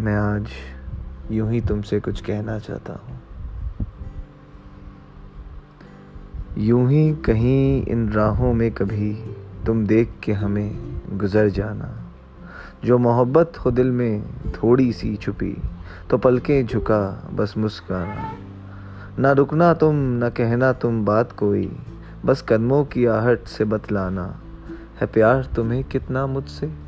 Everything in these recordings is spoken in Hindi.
मैं आज यूँ ही तुमसे कुछ कहना चाहता हूँ। यूँ ही कहीं इन राहों में कभी तुम देख के हमें गुज़र जाना। जो मोहब्बत हो दिल में थोड़ी सी छुपी तो पलकें झुका बस मुस्काना। ना रुकना तुम, ना कहना तुम बात कोई, बस कदमों की आहट से बतलाना। है प्यार तुम्हें कितना मुझसे?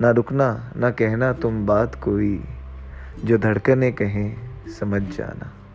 ना रुकना ना कहना तुम बात कोई। जो धड़कने कहें समझ जाना।